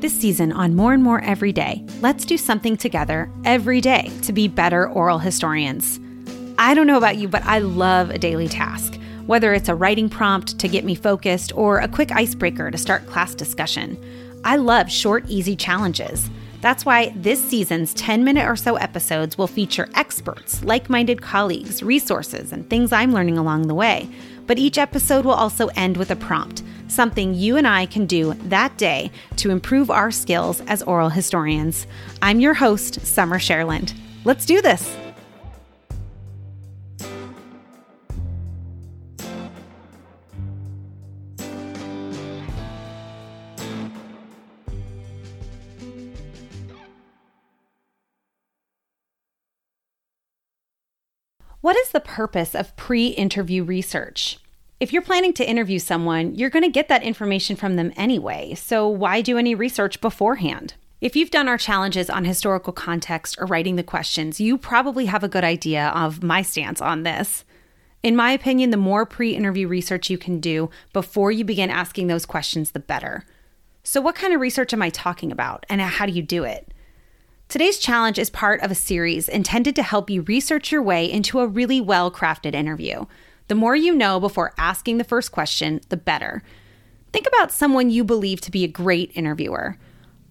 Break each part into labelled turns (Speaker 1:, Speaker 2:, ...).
Speaker 1: This season on More and More Every Day, let's do something together every day to be better oral historians. I don't know about you, but I love a daily task, whether it's a writing prompt to get me focused or a quick icebreaker to start class discussion. I love short, easy challenges. That's why this season's 10 minute or so episodes will feature experts, like minded colleagues, resources, and things I'm learning along the way. But each episode will also end with a prompt, something you and I can do that day to improve our skills as oral historians. I'm your host, Summer Cherland. Let's do this. What is the purpose of pre interview research? If you're planning to interview someone, you're going to get that information from them anyway, so why do any research beforehand? If you've done our challenges on historical context or writing the questions, you probably have a good idea of my stance on this. In my opinion, the more pre interview research you can do before you begin asking those questions, the better. So, what kind of research am I talking about, and how do you do it? Today's challenge is part of a series intended to help you research your way into a really well crafted interview. The more you know before asking the first question, the better. Think about someone you believe to be a great interviewer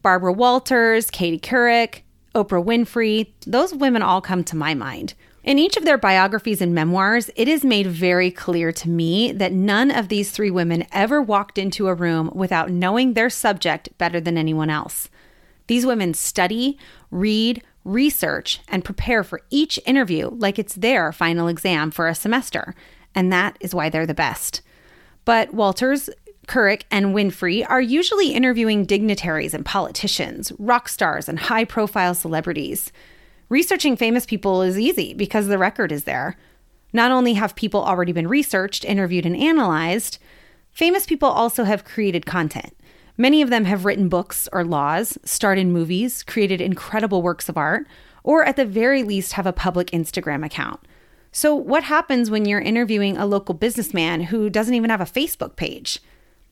Speaker 1: Barbara Walters, Katie Couric, Oprah Winfrey, those women all come to my mind. In each of their biographies and memoirs, it is made very clear to me that none of these three women ever walked into a room without knowing their subject better than anyone else. These women study, read, research, and prepare for each interview like it's their final exam for a semester. And that is why they're the best. But Walters, Couric, and Winfrey are usually interviewing dignitaries and politicians, rock stars, and high profile celebrities. Researching famous people is easy because the record is there. Not only have people already been researched, interviewed, and analyzed, famous people also have created content. Many of them have written books or laws, starred in movies, created incredible works of art, or at the very least have a public Instagram account. So, what happens when you're interviewing a local businessman who doesn't even have a Facebook page?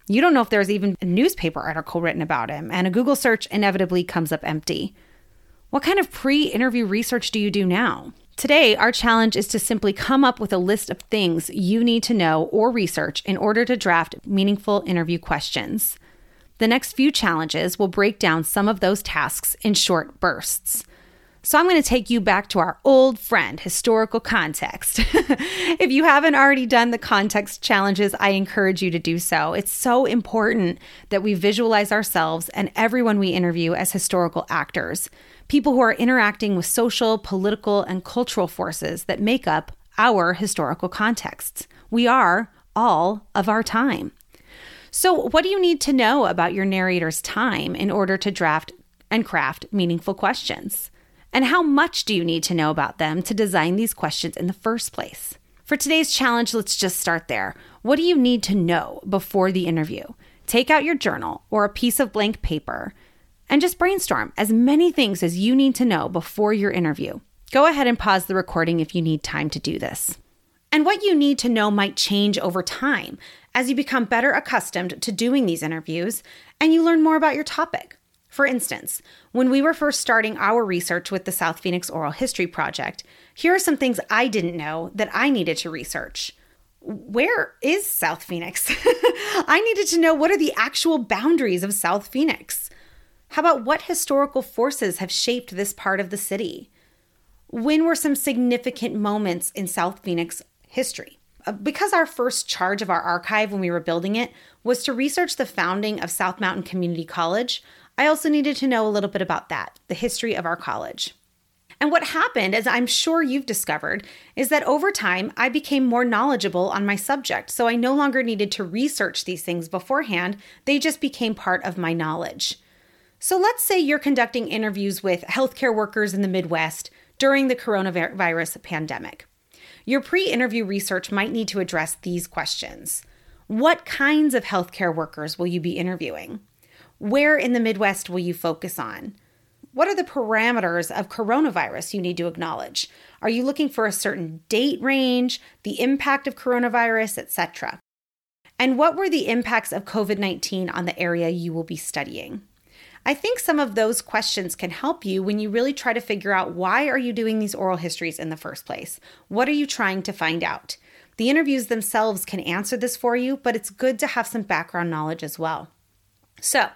Speaker 1: You don't know if there's even a newspaper article written about him, and a Google search inevitably comes up empty. What kind of pre interview research do you do now? Today, our challenge is to simply come up with a list of things you need to know or research in order to draft meaningful interview questions. The next few challenges will break down some of those tasks in short bursts. So I'm going to take you back to our old friend, historical context. if you haven't already done the context challenges, I encourage you to do so. It's so important that we visualize ourselves and everyone we interview as historical actors, people who are interacting with social, political, and cultural forces that make up our historical contexts. We are all of our time. So, what do you need to know about your narrator's time in order to draft and craft meaningful questions? And how much do you need to know about them to design these questions in the first place? For today's challenge, let's just start there. What do you need to know before the interview? Take out your journal or a piece of blank paper and just brainstorm as many things as you need to know before your interview. Go ahead and pause the recording if you need time to do this. And what you need to know might change over time as you become better accustomed to doing these interviews and you learn more about your topic. For instance, when we were first starting our research with the South Phoenix Oral History Project, here are some things I didn't know that I needed to research. Where is South Phoenix? I needed to know what are the actual boundaries of South Phoenix. How about what historical forces have shaped this part of the city? When were some significant moments in South Phoenix history? Uh, because our first charge of our archive when we were building it was to research the founding of South Mountain Community College, I also needed to know a little bit about that, the history of our college. And what happened, as I'm sure you've discovered, is that over time I became more knowledgeable on my subject, so I no longer needed to research these things beforehand, they just became part of my knowledge. So let's say you're conducting interviews with healthcare workers in the Midwest during the coronavirus pandemic. Your pre interview research might need to address these questions What kinds of healthcare workers will you be interviewing? Where in the Midwest will you focus on? What are the parameters of coronavirus you need to acknowledge? Are you looking for a certain date range, the impact of coronavirus, etc.? And what were the impacts of COVID 19 on the area you will be studying? I think some of those questions can help you when you really try to figure out why are you doing these oral histories in the first place? What are you trying to find out? The interviews themselves can answer this for you, but it's good to have some background knowledge as well. So,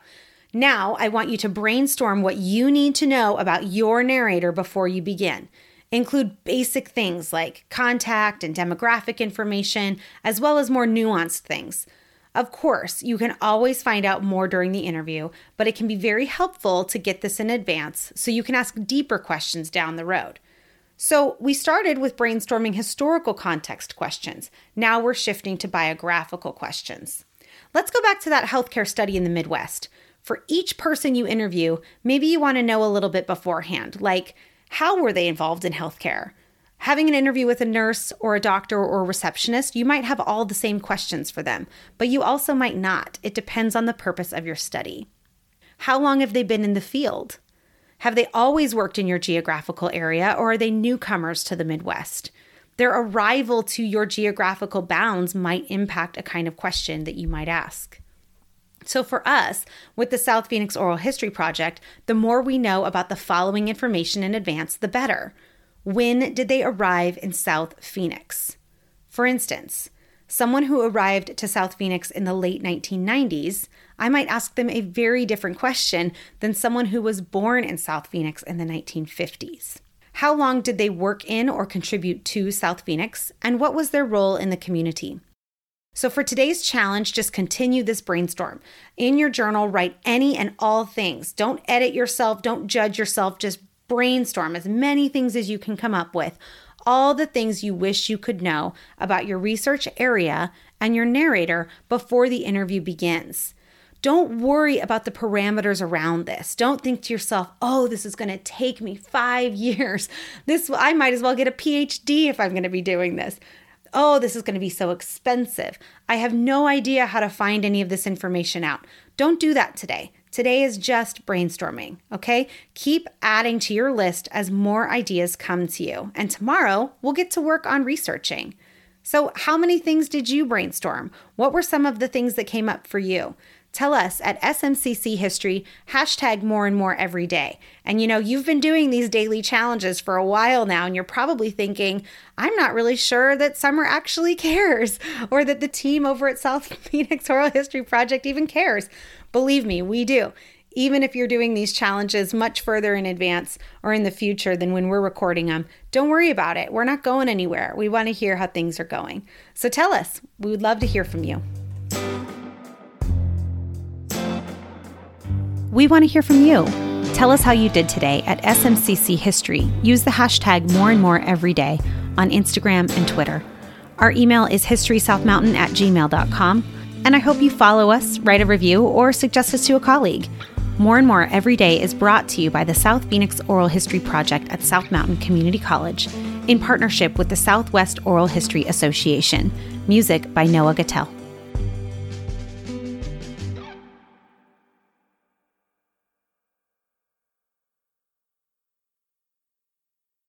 Speaker 1: now I want you to brainstorm what you need to know about your narrator before you begin. Include basic things like contact and demographic information, as well as more nuanced things. Of course, you can always find out more during the interview, but it can be very helpful to get this in advance so you can ask deeper questions down the road. So, we started with brainstorming historical context questions. Now we're shifting to biographical questions. Let's go back to that healthcare study in the Midwest. For each person you interview, maybe you want to know a little bit beforehand, like how were they involved in healthcare? Having an interview with a nurse or a doctor or a receptionist, you might have all the same questions for them, but you also might not. It depends on the purpose of your study. How long have they been in the field? Have they always worked in your geographical area or are they newcomers to the Midwest? Their arrival to your geographical bounds might impact a kind of question that you might ask. So, for us, with the South Phoenix Oral History Project, the more we know about the following information in advance, the better. When did they arrive in South Phoenix? For instance, someone who arrived to South Phoenix in the late 1990s, I might ask them a very different question than someone who was born in South Phoenix in the 1950s. How long did they work in or contribute to South Phoenix, and what was their role in the community? So, for today's challenge, just continue this brainstorm. In your journal, write any and all things. Don't edit yourself, don't judge yourself, just brainstorm as many things as you can come up with. All the things you wish you could know about your research area and your narrator before the interview begins. Don't worry about the parameters around this. Don't think to yourself, "Oh, this is going to take me 5 years. This I might as well get a PhD if I'm going to be doing this." Oh, this is going to be so expensive. I have no idea how to find any of this information out. Don't do that today. Today is just brainstorming, okay? Keep adding to your list as more ideas come to you. And tomorrow, we'll get to work on researching. So, how many things did you brainstorm? What were some of the things that came up for you? Tell us at SMCC History, hashtag more and more every day. And you know, you've been doing these daily challenges for a while now, and you're probably thinking, I'm not really sure that Summer actually cares or that the team over at South Phoenix Oral History Project even cares. Believe me, we do. Even if you're doing these challenges much further in advance or in the future than when we're recording them, don't worry about it. We're not going anywhere. We want to hear how things are going. So tell us. We would love to hear from you. We want to hear from you. Tell us how you did today at SMCC History. Use the hashtag more and more every day on Instagram and Twitter. Our email is historysouthmountain at gmail.com, and I hope you follow us, write a review, or suggest us to a colleague. More and More Every Day is brought to you by the South Phoenix Oral History Project at South Mountain Community College in partnership with the Southwest Oral History Association. Music by Noah Gattel.